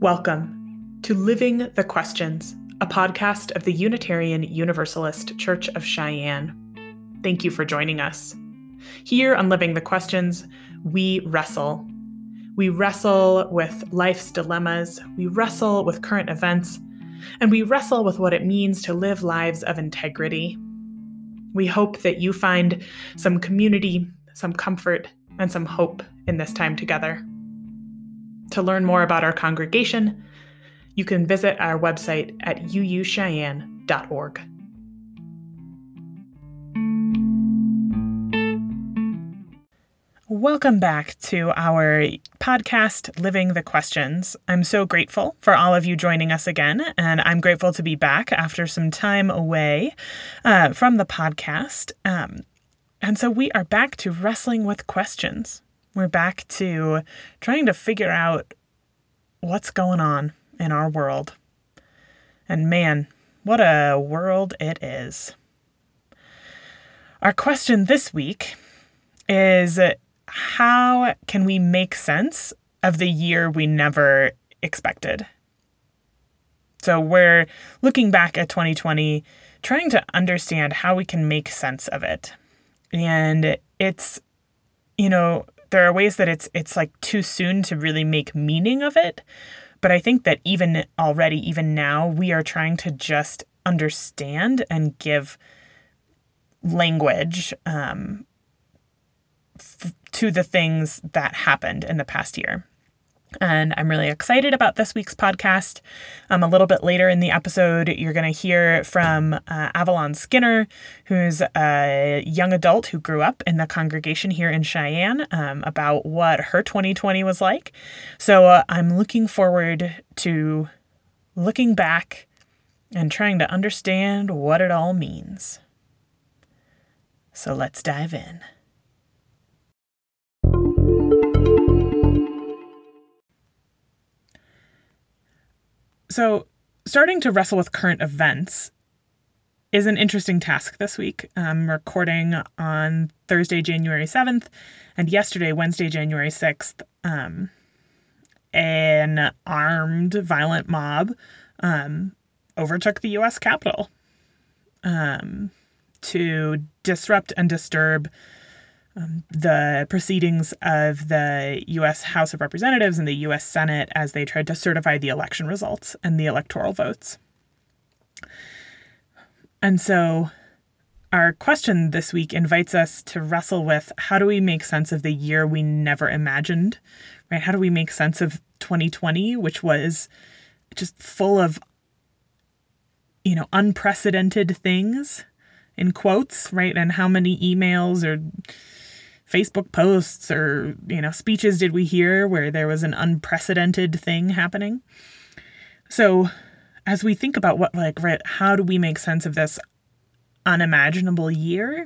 Welcome to Living the Questions, a podcast of the Unitarian Universalist Church of Cheyenne. Thank you for joining us. Here on Living the Questions, we wrestle. We wrestle with life's dilemmas, we wrestle with current events, and we wrestle with what it means to live lives of integrity. We hope that you find some community, some comfort, and some hope in this time together. To learn more about our congregation, you can visit our website at uucheyenne.org. Welcome back to our podcast, Living the Questions. I'm so grateful for all of you joining us again, and I'm grateful to be back after some time away uh, from the podcast. Um, and so we are back to wrestling with questions. We're back to trying to figure out what's going on in our world. And man, what a world it is. Our question this week is uh, how can we make sense of the year we never expected? So we're looking back at 2020, trying to understand how we can make sense of it. And it's, you know, there are ways that it's it's like too soon to really make meaning of it but i think that even already even now we are trying to just understand and give language um, f- to the things that happened in the past year and I'm really excited about this week's podcast. Um, a little bit later in the episode, you're going to hear from uh, Avalon Skinner, who's a young adult who grew up in the congregation here in Cheyenne, um, about what her 2020 was like. So uh, I'm looking forward to looking back and trying to understand what it all means. So let's dive in. So, starting to wrestle with current events is an interesting task this week. I'm recording on Thursday, January 7th, and yesterday, Wednesday, January 6th, um, an armed, violent mob um, overtook the U.S. Capitol um, to disrupt and disturb um, the proceedings of the U.S. House of Representatives and the U.S. Senate as they tried to certify the election results and the electoral votes. And so, our question this week invites us to wrestle with how do we make sense of the year we never imagined, right? How do we make sense of 2020, which was just full of, you know, unprecedented things in quotes, right? And how many emails or Facebook posts or, you know, speeches did we hear where there was an unprecedented thing happening? So, as we think about what, like, right, how do we make sense of this unimaginable year?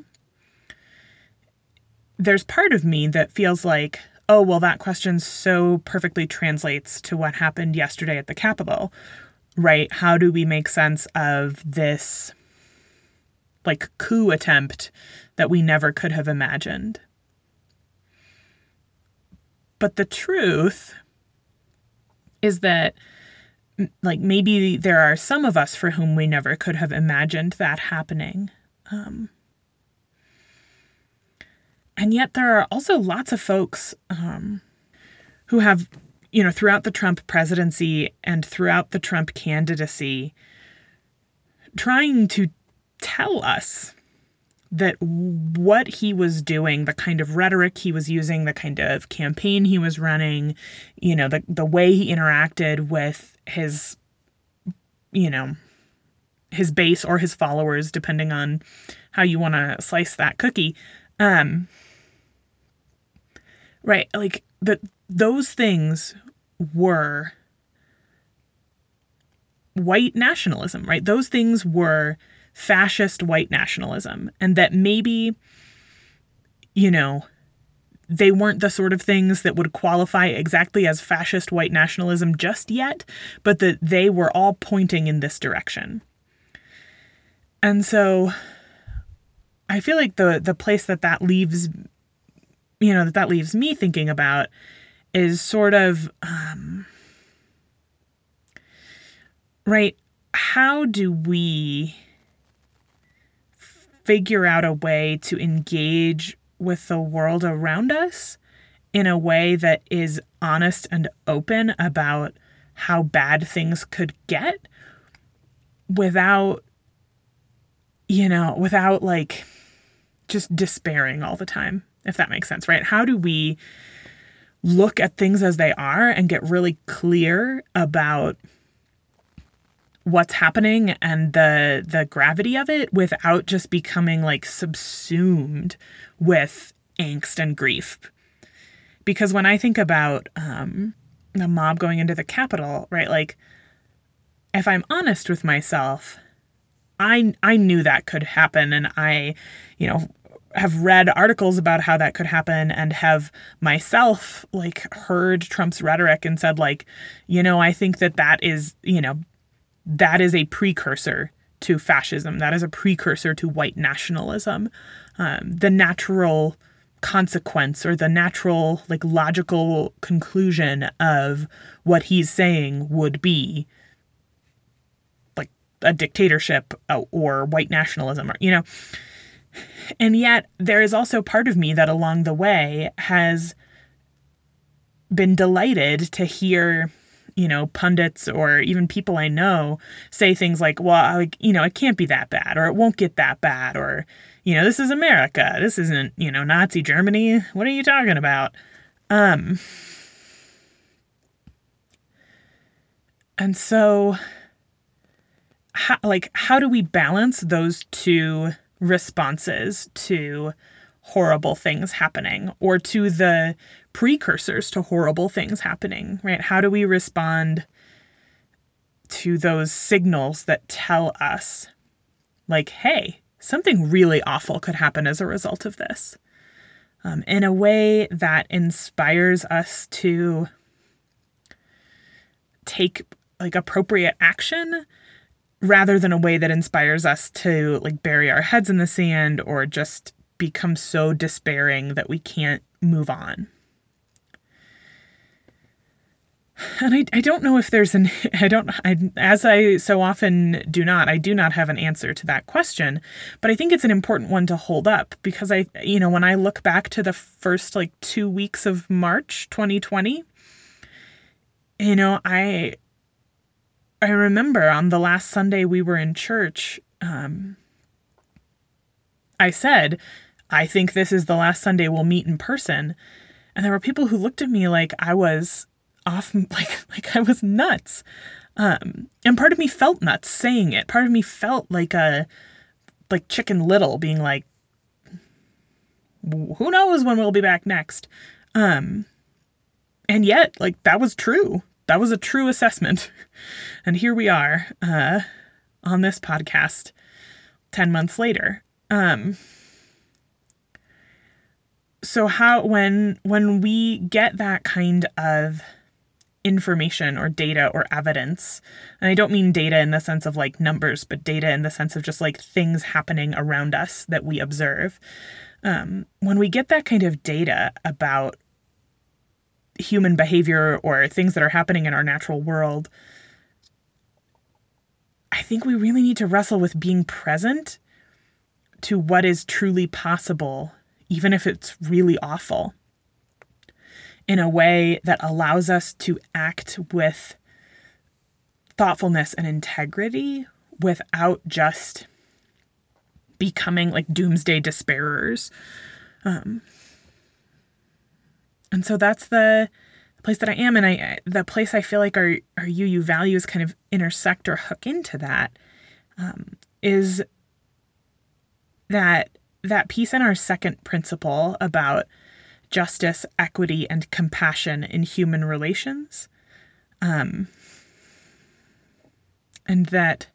There's part of me that feels like, oh, well, that question so perfectly translates to what happened yesterday at the Capitol, right? How do we make sense of this, like, coup attempt that we never could have imagined? But the truth is that like maybe there are some of us for whom we never could have imagined that happening. Um, and yet there are also lots of folks um, who have, you know, throughout the Trump presidency and throughout the Trump candidacy, trying to tell us that what he was doing, the kind of rhetoric he was using, the kind of campaign he was running, you know, the the way he interacted with his you know, his base or his followers depending on how you want to slice that cookie. Um right, like that those things were white nationalism, right? Those things were fascist white nationalism and that maybe, you know, they weren't the sort of things that would qualify exactly as fascist white nationalism just yet, but that they were all pointing in this direction. And so I feel like the the place that that leaves you know that that leaves me thinking about is sort of um right? How do we figure out a way to engage with the world around us in a way that is honest and open about how bad things could get without you know without like just despairing all the time if that makes sense right? How do we look at things as they are and get really clear about what's happening and the the gravity of it without just becoming like subsumed with angst and grief because when i think about um the mob going into the Capitol, right? Like, if I'm honest with myself, I I knew that could happen, and I, you know, have read articles about how that could happen, and have myself like heard Trump's rhetoric and said like, you know, I think that that is, you know, that is a precursor to fascism. That is a precursor to white nationalism. Um, the natural consequence or the natural like logical conclusion of what he's saying would be like a dictatorship or white nationalism or you know and yet there is also part of me that along the way has been delighted to hear you know pundits or even people i know say things like well like you know it can't be that bad or it won't get that bad or you know, this is America. This isn't, you know, Nazi Germany. What are you talking about? Um And so how, like how do we balance those two responses to horrible things happening or to the precursors to horrible things happening, right? How do we respond to those signals that tell us like, "Hey, something really awful could happen as a result of this um, in a way that inspires us to take like appropriate action rather than a way that inspires us to like bury our heads in the sand or just become so despairing that we can't move on. And I, I don't know if there's an I don't I, as I so often do not I do not have an answer to that question but I think it's an important one to hold up because I you know when I look back to the first like 2 weeks of March 2020 you know I I remember on the last Sunday we were in church um I said I think this is the last Sunday we'll meet in person. And there were people who looked at me like I was off like like I was nuts. Um, and part of me felt nuts saying it. Part of me felt like a like Chicken Little being like, who knows when we'll be back next. Um, and yet, like that was true. That was a true assessment. And here we are uh, on this podcast 10 months later. Um, so how when when we get that kind of information or data or evidence. And I don't mean data in the sense of like numbers, but data in the sense of just like things happening around us that we observe. Um, when we get that kind of data about human behavior or things that are happening in our natural world, I think we really need to wrestle with being present to what is truly possible, even if it's really awful in a way that allows us to act with thoughtfulness and integrity without just becoming like doomsday despairers. Um, and so that's the place that I am, and I the place I feel like our our UU values kind of intersect or hook into that um, is that that piece in our second principle about justice, equity, and compassion in human relations. Um, and that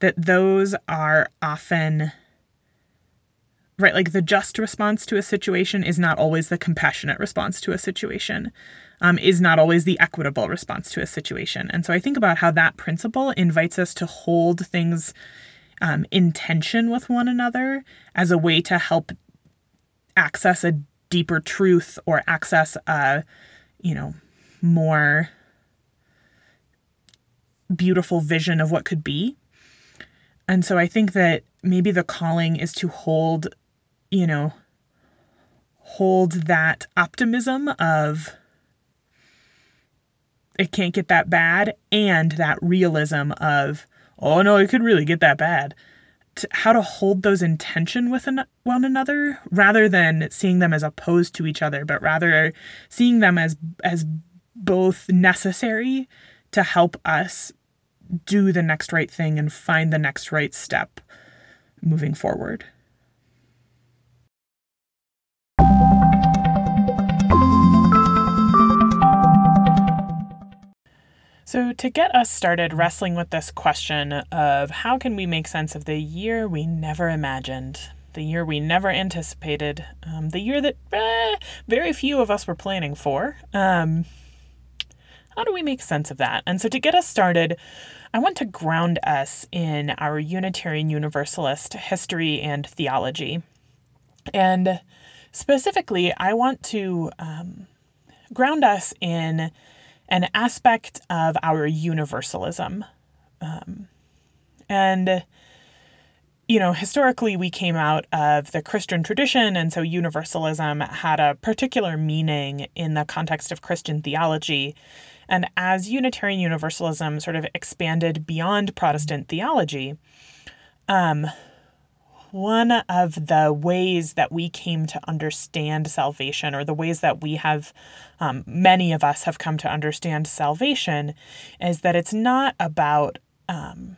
that those are often right like the just response to a situation is not always the compassionate response to a situation um, is not always the equitable response to a situation and so i think about how that principle invites us to hold things um, in tension with one another as a way to help access a deeper truth or access a, you know, more beautiful vision of what could be. And so I think that maybe the calling is to hold, you know, hold that optimism of it can't get that bad and that realism of oh no it could really get that bad to how to hold those in tension with an, one another rather than seeing them as opposed to each other but rather seeing them as as both necessary to help us do the next right thing and find the next right step moving forward So, to get us started wrestling with this question of how can we make sense of the year we never imagined, the year we never anticipated, um, the year that eh, very few of us were planning for, um, how do we make sense of that? And so, to get us started, I want to ground us in our Unitarian Universalist history and theology. And specifically, I want to um, ground us in an aspect of our universalism. Um, and, you know, historically, we came out of the Christian tradition, and so universalism had a particular meaning in the context of Christian theology. And as Unitarian Universalism sort of expanded beyond Protestant theology, um, one of the ways that we came to understand salvation, or the ways that we have, um, many of us have come to understand salvation, is that it's not about um,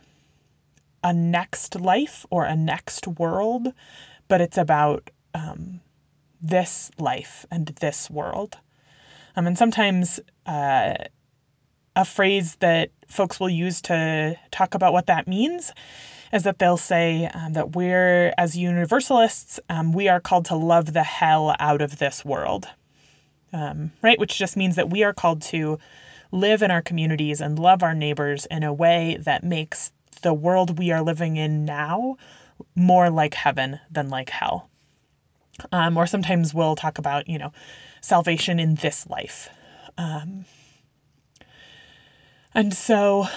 a next life or a next world, but it's about um, this life and this world. Um, and sometimes uh, a phrase that folks will use to talk about what that means is that they'll say um, that we're, as universalists, um, we are called to love the hell out of this world, um, right? Which just means that we are called to live in our communities and love our neighbors in a way that makes the world we are living in now more like heaven than like hell. Um, or sometimes we'll talk about, you know, salvation in this life. Um, and so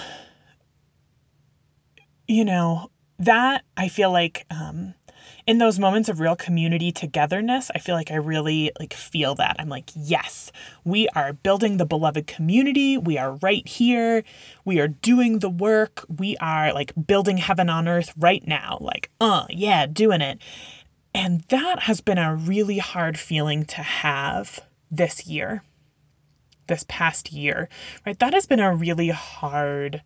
you know, that I feel like um, in those moments of real community togetherness, I feel like I really like feel that. I'm like, yes, we are building the beloved community. We are right here. We are doing the work. We are like building heaven on earth right now. Like, uh, yeah, doing it. And that has been a really hard feeling to have this year, this past year, right? That has been a really hard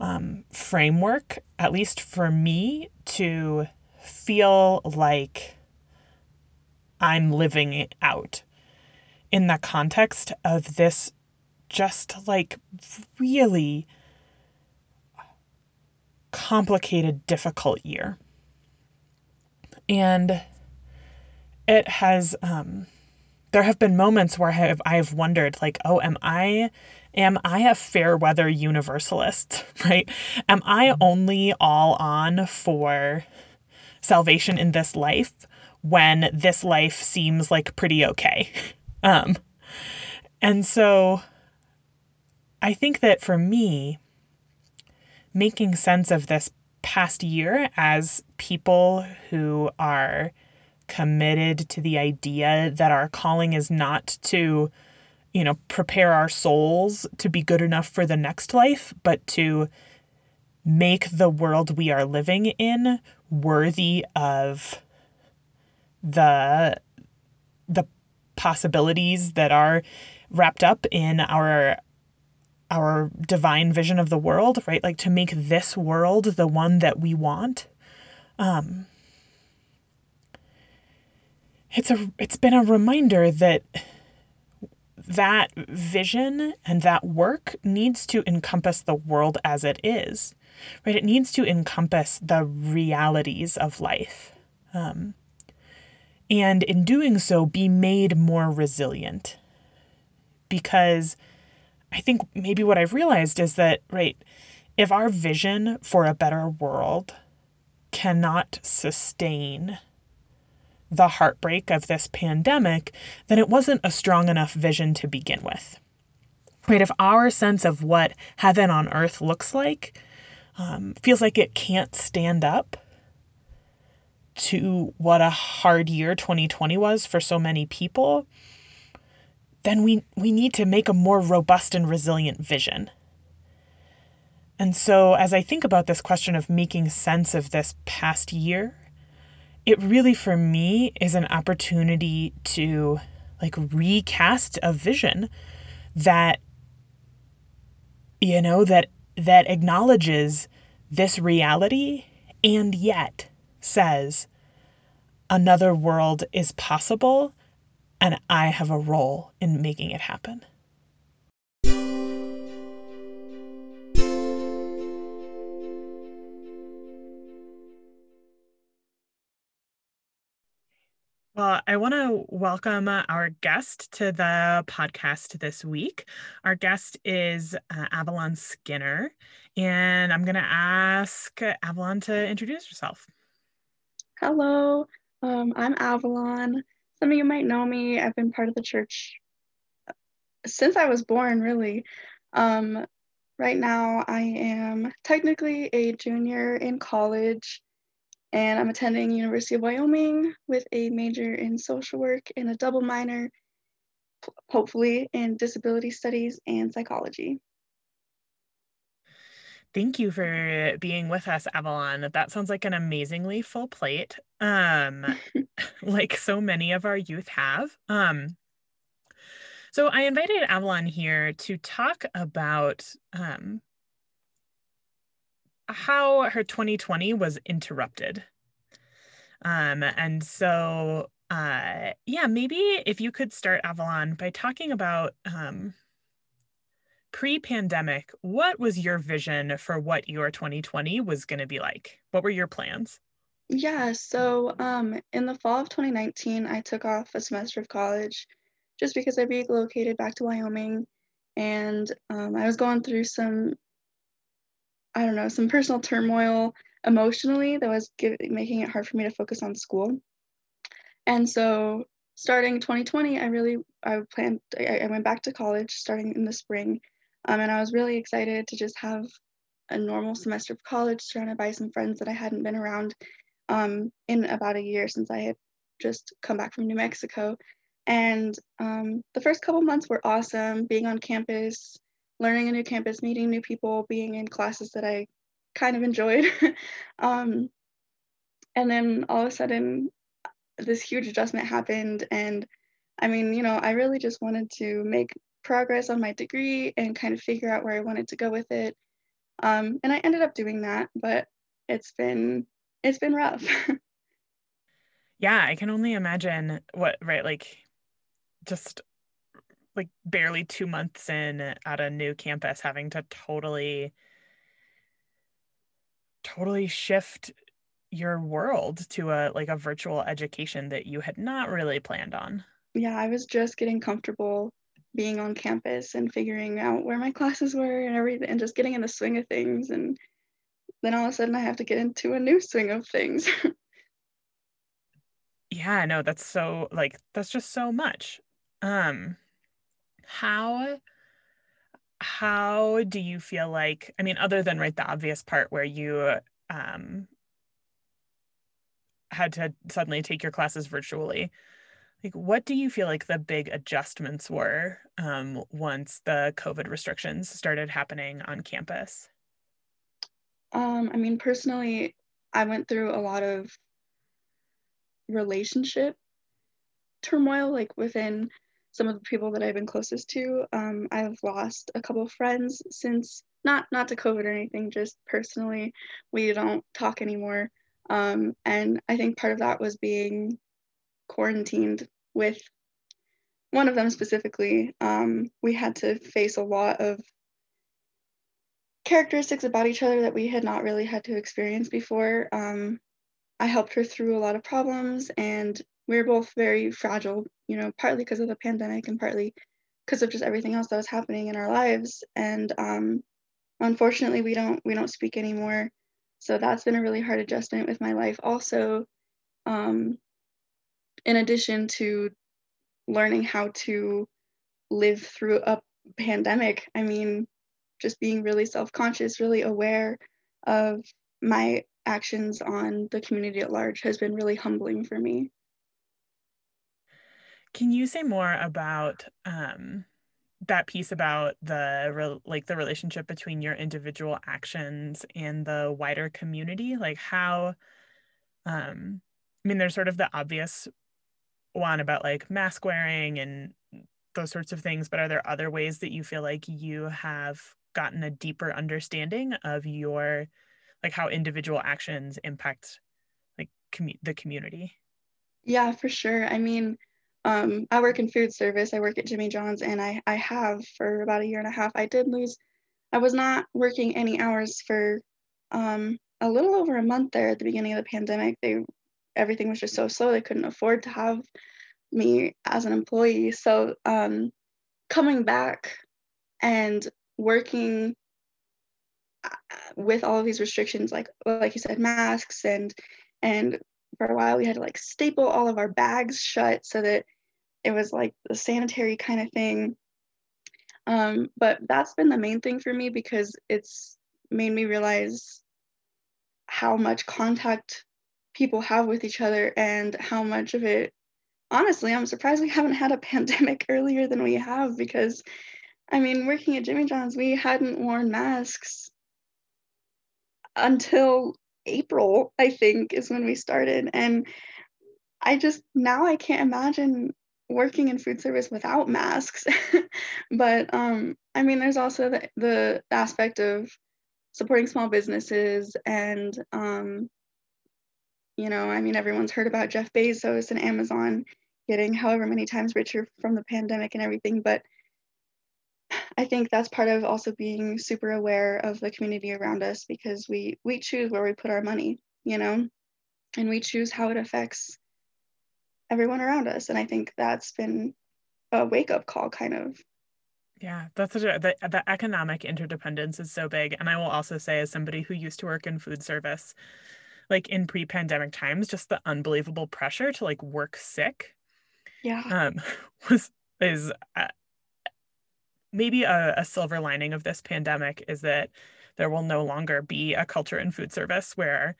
um, framework, at least for me, to feel like I'm living it out in the context of this just like really complicated, difficult year. And it has, um, there have been moments where I have, I have wondered, like, oh, am I am I a fair weather universalist, right? Am I only all on for salvation in this life when this life seems like pretty okay? Um, and so I think that for me, making sense of this past year as people who are committed to the idea that our calling is not to you know, prepare our souls to be good enough for the next life, but to make the world we are living in worthy of the the possibilities that are wrapped up in our our divine vision of the world, right? Like to make this world the one that we want. Um it's a it's been a reminder that that vision and that work needs to encompass the world as it is, right? It needs to encompass the realities of life. Um, and in doing so, be made more resilient. Because I think maybe what I've realized is that, right, if our vision for a better world cannot sustain the heartbreak of this pandemic, then it wasn't a strong enough vision to begin with. right? If our sense of what heaven on earth looks like um, feels like it can't stand up to what a hard year 2020 was for so many people, then we, we need to make a more robust and resilient vision. And so, as I think about this question of making sense of this past year, it really for me is an opportunity to like recast a vision that you know that that acknowledges this reality and yet says another world is possible and I have a role in making it happen. Well, I want to welcome our guest to the podcast this week. Our guest is uh, Avalon Skinner, and I'm going to ask Avalon to introduce herself. Hello, um, I'm Avalon. Some of you might know me. I've been part of the church since I was born, really. Um, right now, I am technically a junior in college and I'm attending University of Wyoming with a major in social work and a double minor, hopefully, in disability studies and psychology. Thank you for being with us, Avalon. That sounds like an amazingly full plate, um, like so many of our youth have. Um, so I invited Avalon here to talk about um, how her 2020 was interrupted. Um, and so, uh, yeah, maybe if you could start Avalon by talking about um, pre pandemic, what was your vision for what your 2020 was going to be like? What were your plans? Yeah, so um, in the fall of 2019, I took off a semester of college just because I relocated back to Wyoming and um, I was going through some I don't know, some personal turmoil emotionally that was give, making it hard for me to focus on school. And so starting 2020, I really, I planned, I, I went back to college starting in the spring. Um, and I was really excited to just have a normal semester of college surrounded by some friends that I hadn't been around um, in about a year since I had just come back from New Mexico. And um, the first couple months were awesome being on campus, learning a new campus, meeting new people, being in classes that I kind of enjoyed. um, and then all of a sudden, this huge adjustment happened. And I mean, you know, I really just wanted to make progress on my degree and kind of figure out where I wanted to go with it. Um, and I ended up doing that, but it's been it's been rough. yeah, I can only imagine what right like just like barely two months in at a new campus having to totally totally shift your world to a like a virtual education that you had not really planned on. Yeah i was just getting comfortable being on campus and figuring out where my classes were and everything and just getting in the swing of things. And then all of a sudden i have to get into a new swing of things. Yeah no that's so like that's just so much. Um how how do you feel like i mean other than right the obvious part where you um had to suddenly take your classes virtually like what do you feel like the big adjustments were um, once the covid restrictions started happening on campus? Um, i mean personally i went through a lot of relationship turmoil like within some of the people that I've been closest to. Um, I've lost a couple of friends since not not to COVID or anything, just personally, we don't talk anymore. Um, and I think part of that was being quarantined with one of them specifically. Um, we had to face a lot of characteristics about each other that we had not really had to experience before. Um, I helped her through a lot of problems and we're both very fragile, you know, partly because of the pandemic and partly because of just everything else that was happening in our lives. And um, unfortunately, we don't we don't speak anymore. So that's been a really hard adjustment with my life. Also, um, in addition to learning how to live through a pandemic, I mean, just being really self conscious, really aware of my actions on the community at large has been really humbling for me. Can you say more about um, that piece about the like the relationship between your individual actions and the wider community? Like how, um, I mean, there's sort of the obvious one about like mask wearing and those sorts of things, but are there other ways that you feel like you have gotten a deeper understanding of your like how individual actions impact like the community? Yeah, for sure. I mean, um, I work in food service. I work at Jimmy John's, and I I have for about a year and a half. I did lose. I was not working any hours for um, a little over a month there at the beginning of the pandemic. They everything was just so slow. They couldn't afford to have me as an employee. So um, coming back and working uh, with all of these restrictions, like like you said, masks and and for a while we had to like staple all of our bags shut so that it was like the sanitary kind of thing. Um, but that's been the main thing for me because it's made me realize how much contact people have with each other and how much of it honestly i'm surprised we haven't had a pandemic earlier than we have because i mean working at jimmy john's we hadn't worn masks until april i think is when we started. And i just now i can't imagine working in food service without masks. But um i mean there's also the, the aspect of supporting small businesses and um you know, I mean, everyone's heard about Jeff Bezos and Amazon getting however many times richer from the pandemic and everything, but I think that's part of also being super aware of the community around us because we we choose where we put our money, you know, and we choose how it affects everyone around us. And I think that's been a wake up call, kind of. Yeah, that's such a the, the economic interdependence is so big. And I will also say, as somebody who used to work in food service, like in pre-pandemic times just the unbelievable pressure to like work sick yeah um was is uh, maybe a, a silver lining of this pandemic is that there will no longer be a culture in food service where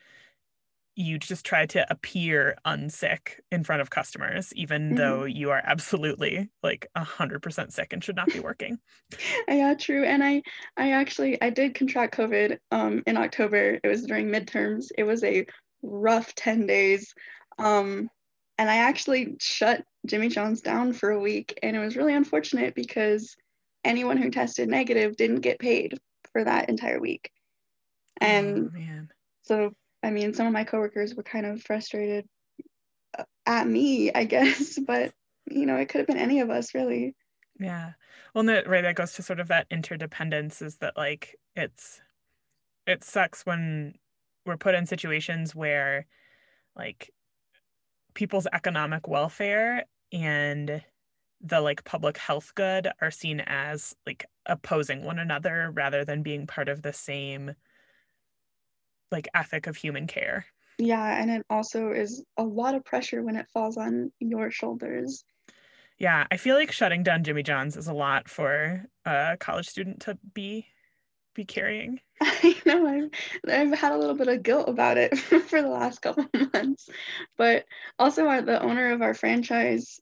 you just try to appear unsick in front of customers, even mm-hmm. though you are absolutely like a hundred percent sick and should not be working. yeah, true. And I, I actually, I did contract COVID um, in October. It was during midterms. It was a rough 10 days. Um, and I actually shut Jimmy John's down for a week. And it was really unfortunate because anyone who tested negative didn't get paid for that entire week. And oh, so I mean, some of my coworkers were kind of frustrated uh, at me, I guess, but you know, it could have been any of us really. Yeah. Well, no, right. That goes to sort of that interdependence is that like it's, it sucks when we're put in situations where like people's economic welfare and the like public health good are seen as like opposing one another rather than being part of the same like ethic of human care. Yeah, and it also is a lot of pressure when it falls on your shoulders. Yeah, I feel like shutting down Jimmy John's is a lot for a college student to be be carrying. I know I've, I've had a little bit of guilt about it for the last couple of months, but also our, the owner of our franchise,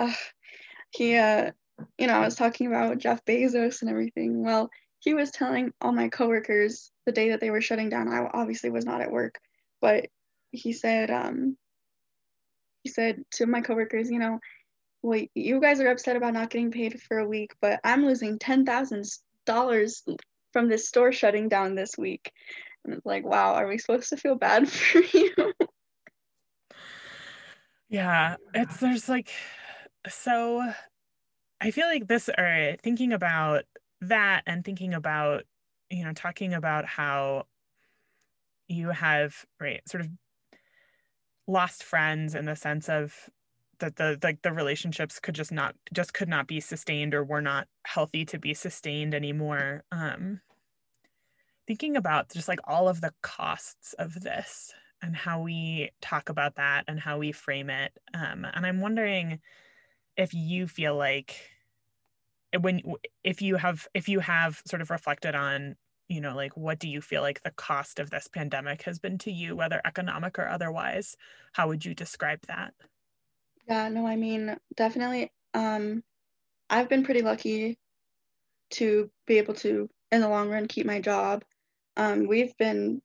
uh, he, uh, you know, I was talking about Jeff Bezos and everything. Well, he was telling all my coworkers the day that they were shutting down. I obviously was not at work, but he said, um, he said to my coworkers, you know, well, you guys are upset about not getting paid for a week, but I'm losing ten thousand dollars from this store shutting down this week. And it's like, wow, are we supposed to feel bad for you? yeah, it's there's like so I feel like this or thinking about that and thinking about you know talking about how you have right sort of lost friends in the sense of that the like the relationships could just not just could not be sustained or were not healthy to be sustained anymore. Um thinking about just like all of the costs of this and how we talk about that and how we frame it. Um and i'm wondering if you feel like when if you have if you have sort of reflected on you know like what do you feel like the cost of this pandemic has been to you whether economic or otherwise how would you describe that? Yeah no i mean definitely um i've been pretty lucky to be able to in the long run keep my job. Um we've been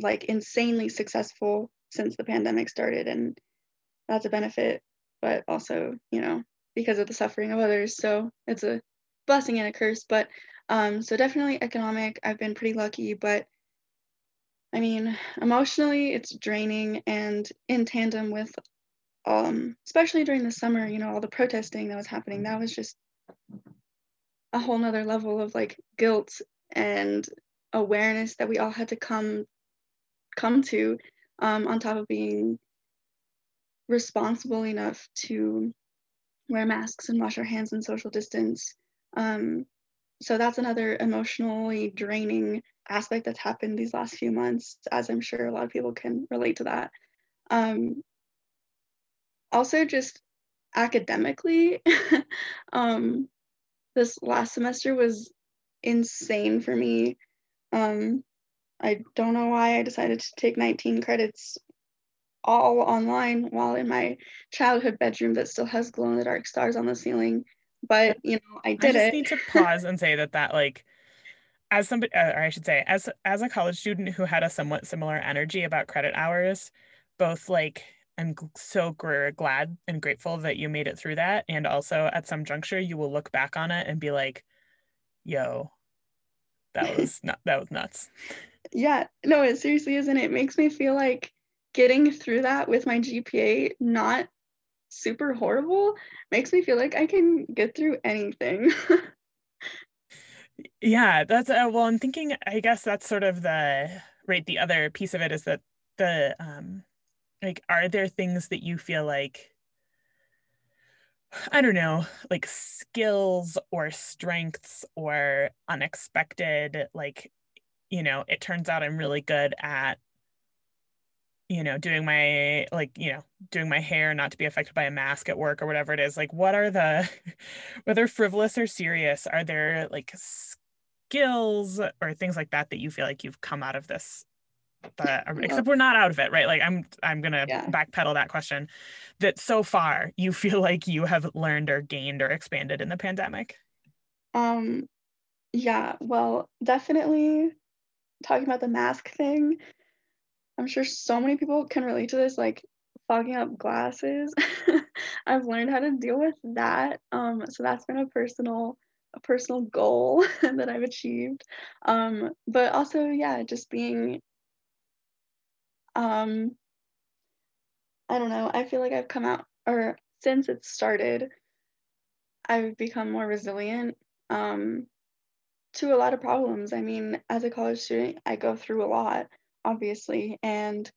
like insanely successful since the pandemic started and that's a benefit but also you know because of the suffering of others so it's a blessing and a curse but um, so definitely economic. I've been pretty lucky, but I mean, emotionally, it's draining and in tandem with, um, especially during the summer, you know, all the protesting that was happening, that was just a whole nother level of like guilt and awareness that we all had to come come to um, on top of being responsible enough to wear masks and wash our hands and social distance um, so that's another emotionally draining aspect that's happened these last few months, as I'm sure a lot of people can relate to that. Um, also, just academically, um, this last semester was insane for me. Um, I don't know why I decided to take 19 credits all online while in my childhood bedroom that still has glow in the dark stars on the ceiling. But you know i did it. I just it. need to pause and say that that like as somebody uh, or i should say as as a college student who had a somewhat similar energy about credit hours both like i'm so glad and grateful that you made it through that. And also at some juncture you will look back on it and be like yo that was not that was nuts. Yeah. No it seriously isn't it makes me feel like getting through that with my gpa not super horrible makes me feel like I can get through anything. yeah, that's uh, well, I'm thinking, I guess that's sort of the right. The other piece of it is that the, um, like, are there things that you feel like, I don't know, like skills or strengths or unexpected, like, you know, it turns out I'm really good at you know, doing my like, you know, doing my hair not to be affected by a mask at work or whatever it is. Like what are the whether frivolous or serious, are there like skills or things like that that you feel like you've come out of this except we're not out of it, right? Like I'm I'm gonna yeah. backpedal that question. That so far you feel like you have learned or gained or expanded in the pandemic. Um yeah, well, definitely talking about the mask thing. I'm sure so many people can relate to this, like fogging up glasses. I've learned how to deal with that. Um, so that's been a personal a personal goal that I've achieved. Um, but also, yeah, just being um I don't know, I feel like I've come out or since it started, I've become more resilient um to a lot of problems. I mean, as a college student, I go through a lot obviously, and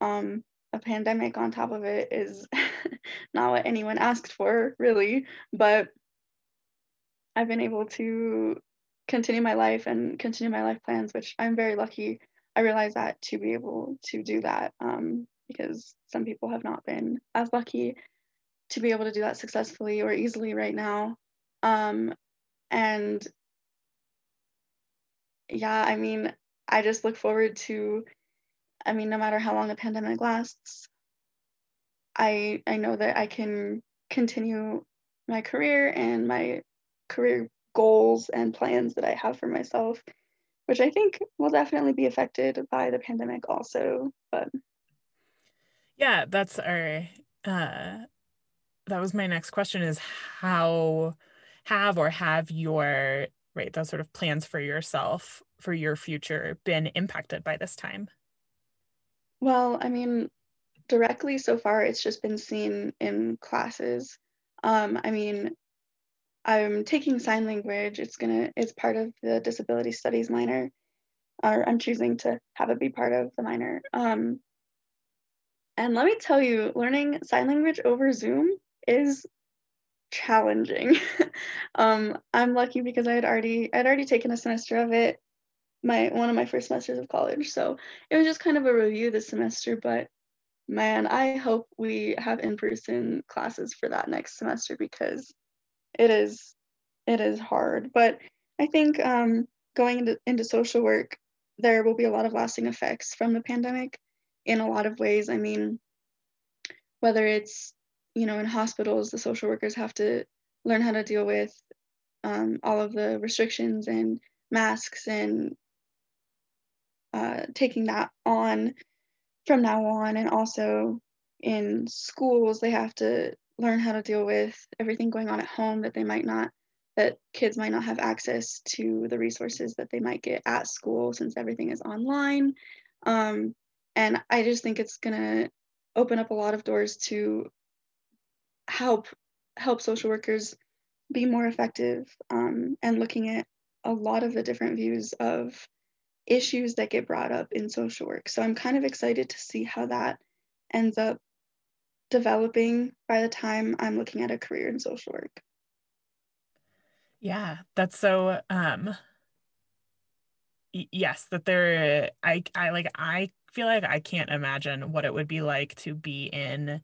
um, a pandemic on top of it is not what anyone asked for, really. But I've been able to continue my life and continue my life plans, which I'm very lucky. I realize that to be able to do that um, because some people have not been as lucky to be able to do that successfully or easily right now. Um, and yeah, I mean, I just look forward to, I mean, no matter how long the pandemic lasts, I I know that I can continue my career and my career goals and plans that I have for myself, which I think will definitely be affected by the pandemic also. But yeah, that's our uh that was my next question is how have or have your right those sort of plans for yourself for your future been impacted by this time? Well, I mean, directly so far, it's just been seen in classes. Um, I mean, I'm taking sign language. It's gonna, it's part of the disability studies minor, or I'm choosing to have it be part of the minor. Um, and let me tell you, learning sign language over Zoom is challenging. um, I'm lucky because I had already I'd already taken a semester of it my one of my first semesters of college. So it was just kind of a review this semester, but man, I hope we have in-person classes for that next semester because it is it is hard. But I think um, going into, into social work, there will be a lot of lasting effects from the pandemic in a lot of ways. I mean, whether it's, you know, in hospitals, the social workers have to learn how to deal with um, all of the restrictions and masks and uh, taking that on from now on. And also in schools, they have to learn how to deal with everything going on at home that they might not that kids might not have access to the resources that they might get at school since everything is online um, and i just think it's going to open up a lot of doors to help help social workers be more effective um, and looking at a lot of the different views of issues that get brought up in social work so i'm kind of excited to see how that ends up developing by the time I'm looking at a career in social work. Yeah, that's so um yes, that there I I like I feel like I can't imagine what it would be like to be in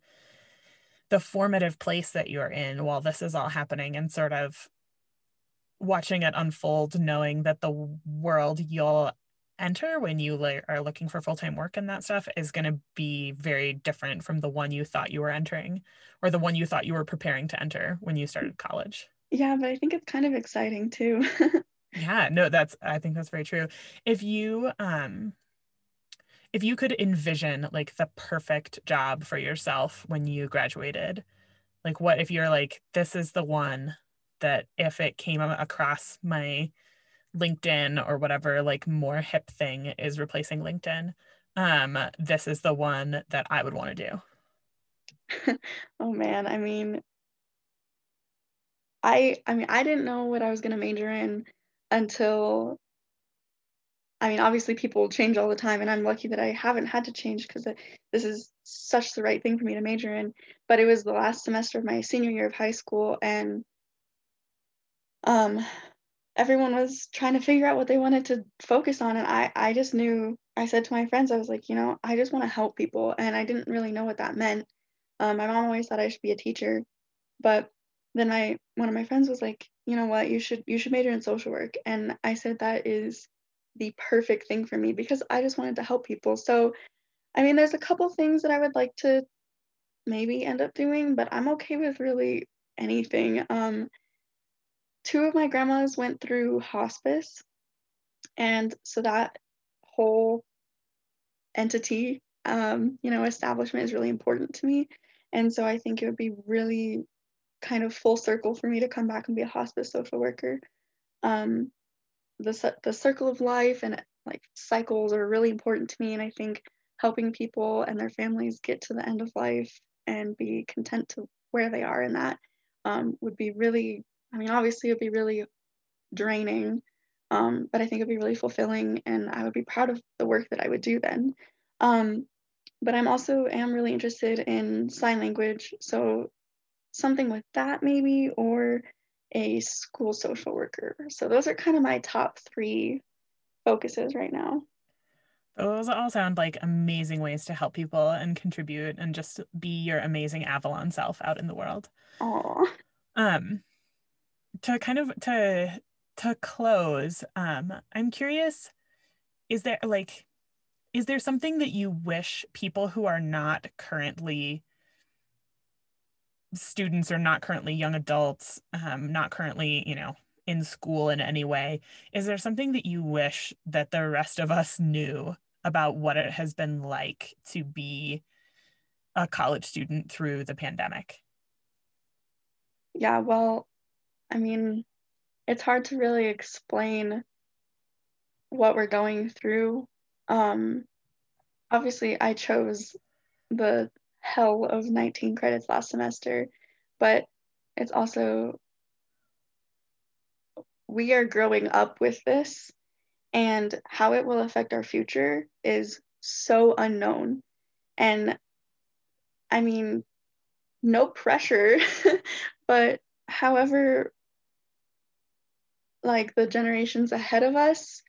the formative place that you're in while this is all happening and sort of watching it unfold knowing that the world you'll enter when you are looking for full-time work and that stuff is going to be very different from the one you thought you were entering or the one you thought you were preparing to enter when you started college. Yeah but i think it's kind of exciting too. Yeah no that's i think that's very true. If you um if you could envision like the perfect job for yourself when you graduated like what if you're like this is the one that if it came across my LinkedIn or whatever like more hip thing is replacing LinkedIn, um, this is the one that I would want to do. oh man, I mean I I mean I didn't know what I was going to major in until I mean obviously people change all the time and I'm lucky that I haven't had to change cuz this is such the right thing for me to major in, but it was the last semester of my senior year of high school and um everyone was trying to figure out what they wanted to focus on and I I just knew I said to my friends I was like, you know, I just want to help people and I didn't really know what that meant. Um, my mom always thought I should be a teacher, but then my one of my friends was like, you know what, you should you should major in social work and I said that is the perfect thing for me because I just wanted to help people. So I mean, there's a couple things that I would like to maybe end up doing, but I'm okay with really anything. Um, two of my grandmas went through hospice. And so that whole entity, um, you know, establishment is really important to me. And so I think it would be really kind of full circle for me to come back and be a hospice social worker. Um, the, the circle of life and like cycles are really important to me. And I think helping people and their families get to the end of life and be content to where they are in that um, would be really I mean, obviously, it would be really draining, um, but I think it'd be really fulfilling, and I would be proud of the work that I would do then. Um, but I'm also am really interested in sign language, so something with that maybe, or a school social worker. So those are kind of my top three focuses right now. Those all sound like amazing ways to help people and contribute and just be your amazing Avalon self out in the world. Aww. Um, to kind of to to close, um, I'm curious, is there like is there something that you wish people who are not currently students are not currently young adults, um, not currently, you know, in school in any way, is there something that you wish that the rest of us knew about what it has been like to be a college student through the pandemic? Yeah, well, I mean, it's hard to really explain what we're going through. Um, obviously, I chose the hell of 19 credits last semester, but it's also we are growing up with this, and how it will affect our future is so unknown. And I mean, no pressure, but however like the generations ahead of us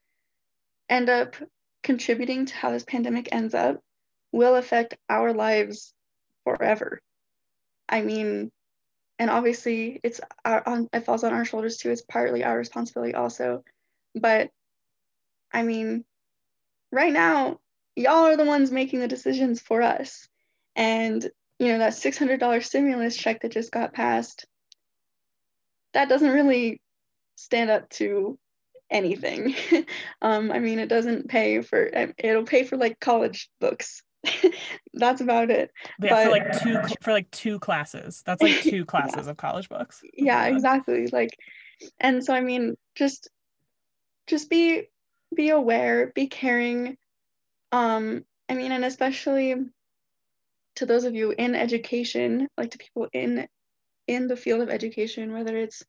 end up contributing to how this pandemic ends up will affect our lives forever. I mean, and obviously it's our, on, it falls on our shoulders too. It's partly our responsibility also, but I mean, right now y'all are the ones making the decisions for us, and you know that six hundred dollar stimulus check that just got passed. That doesn't really stand up to anything. um, I mean, it doesn't pay for it'll pay for like college books. That's about it. Yeah, but, for like two for like two classes. That's like two classes yeah. of college books. Yeah, exactly. Like, and so I mean, just just be be aware, be caring. Um, I mean, and especially to those of you in education, like to people in in the field of education, whether it's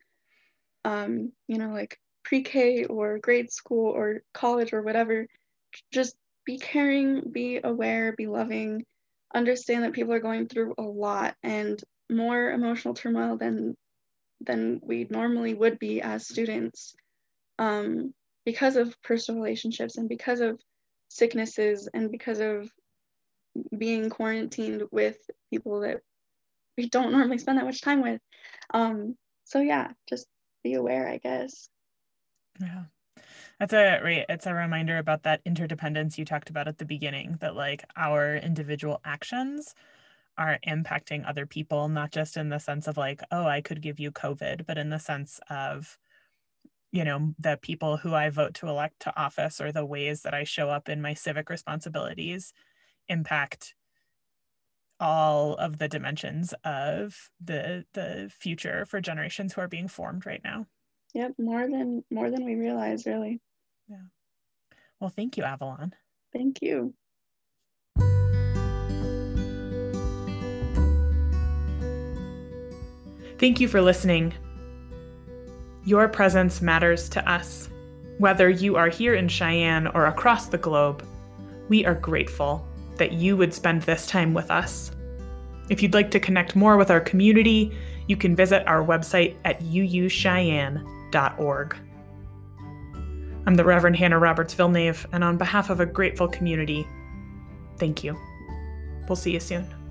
um, you know, like pre-K or grade school or college or whatever, just be caring, be aware, be loving, understand that people are going through a lot and more emotional turmoil than than we normally would be as students um, because of personal relationships and because of sicknesses and because of being quarantined with people that we don't normally spend that much time with. Um, so yeah, just be aware, I guess. Yeah. That's a right. it's a reminder about that interdependence you talked about at the beginning that like our individual actions are impacting other people not just in the sense of like oh I could give you covid but in the sense of you know the people who I vote to elect to office or the ways that I show up in my civic responsibilities impact all of the dimensions of the the future for generations who are being formed right now. Yep, more than more than we realize, really. Yeah. Well, thank you, Avalon. Thank you. Thank you for listening. Your presence matters to us. Whether you are here in Cheyenne or across the globe, we are grateful that you would spend this time with us. If you'd like to connect more with our community, you can visit our website at uucheyenne.com org. I'm the Reverend Hannah Roberts Villeneuve, and on behalf of a grateful community, thank you. We'll see you soon.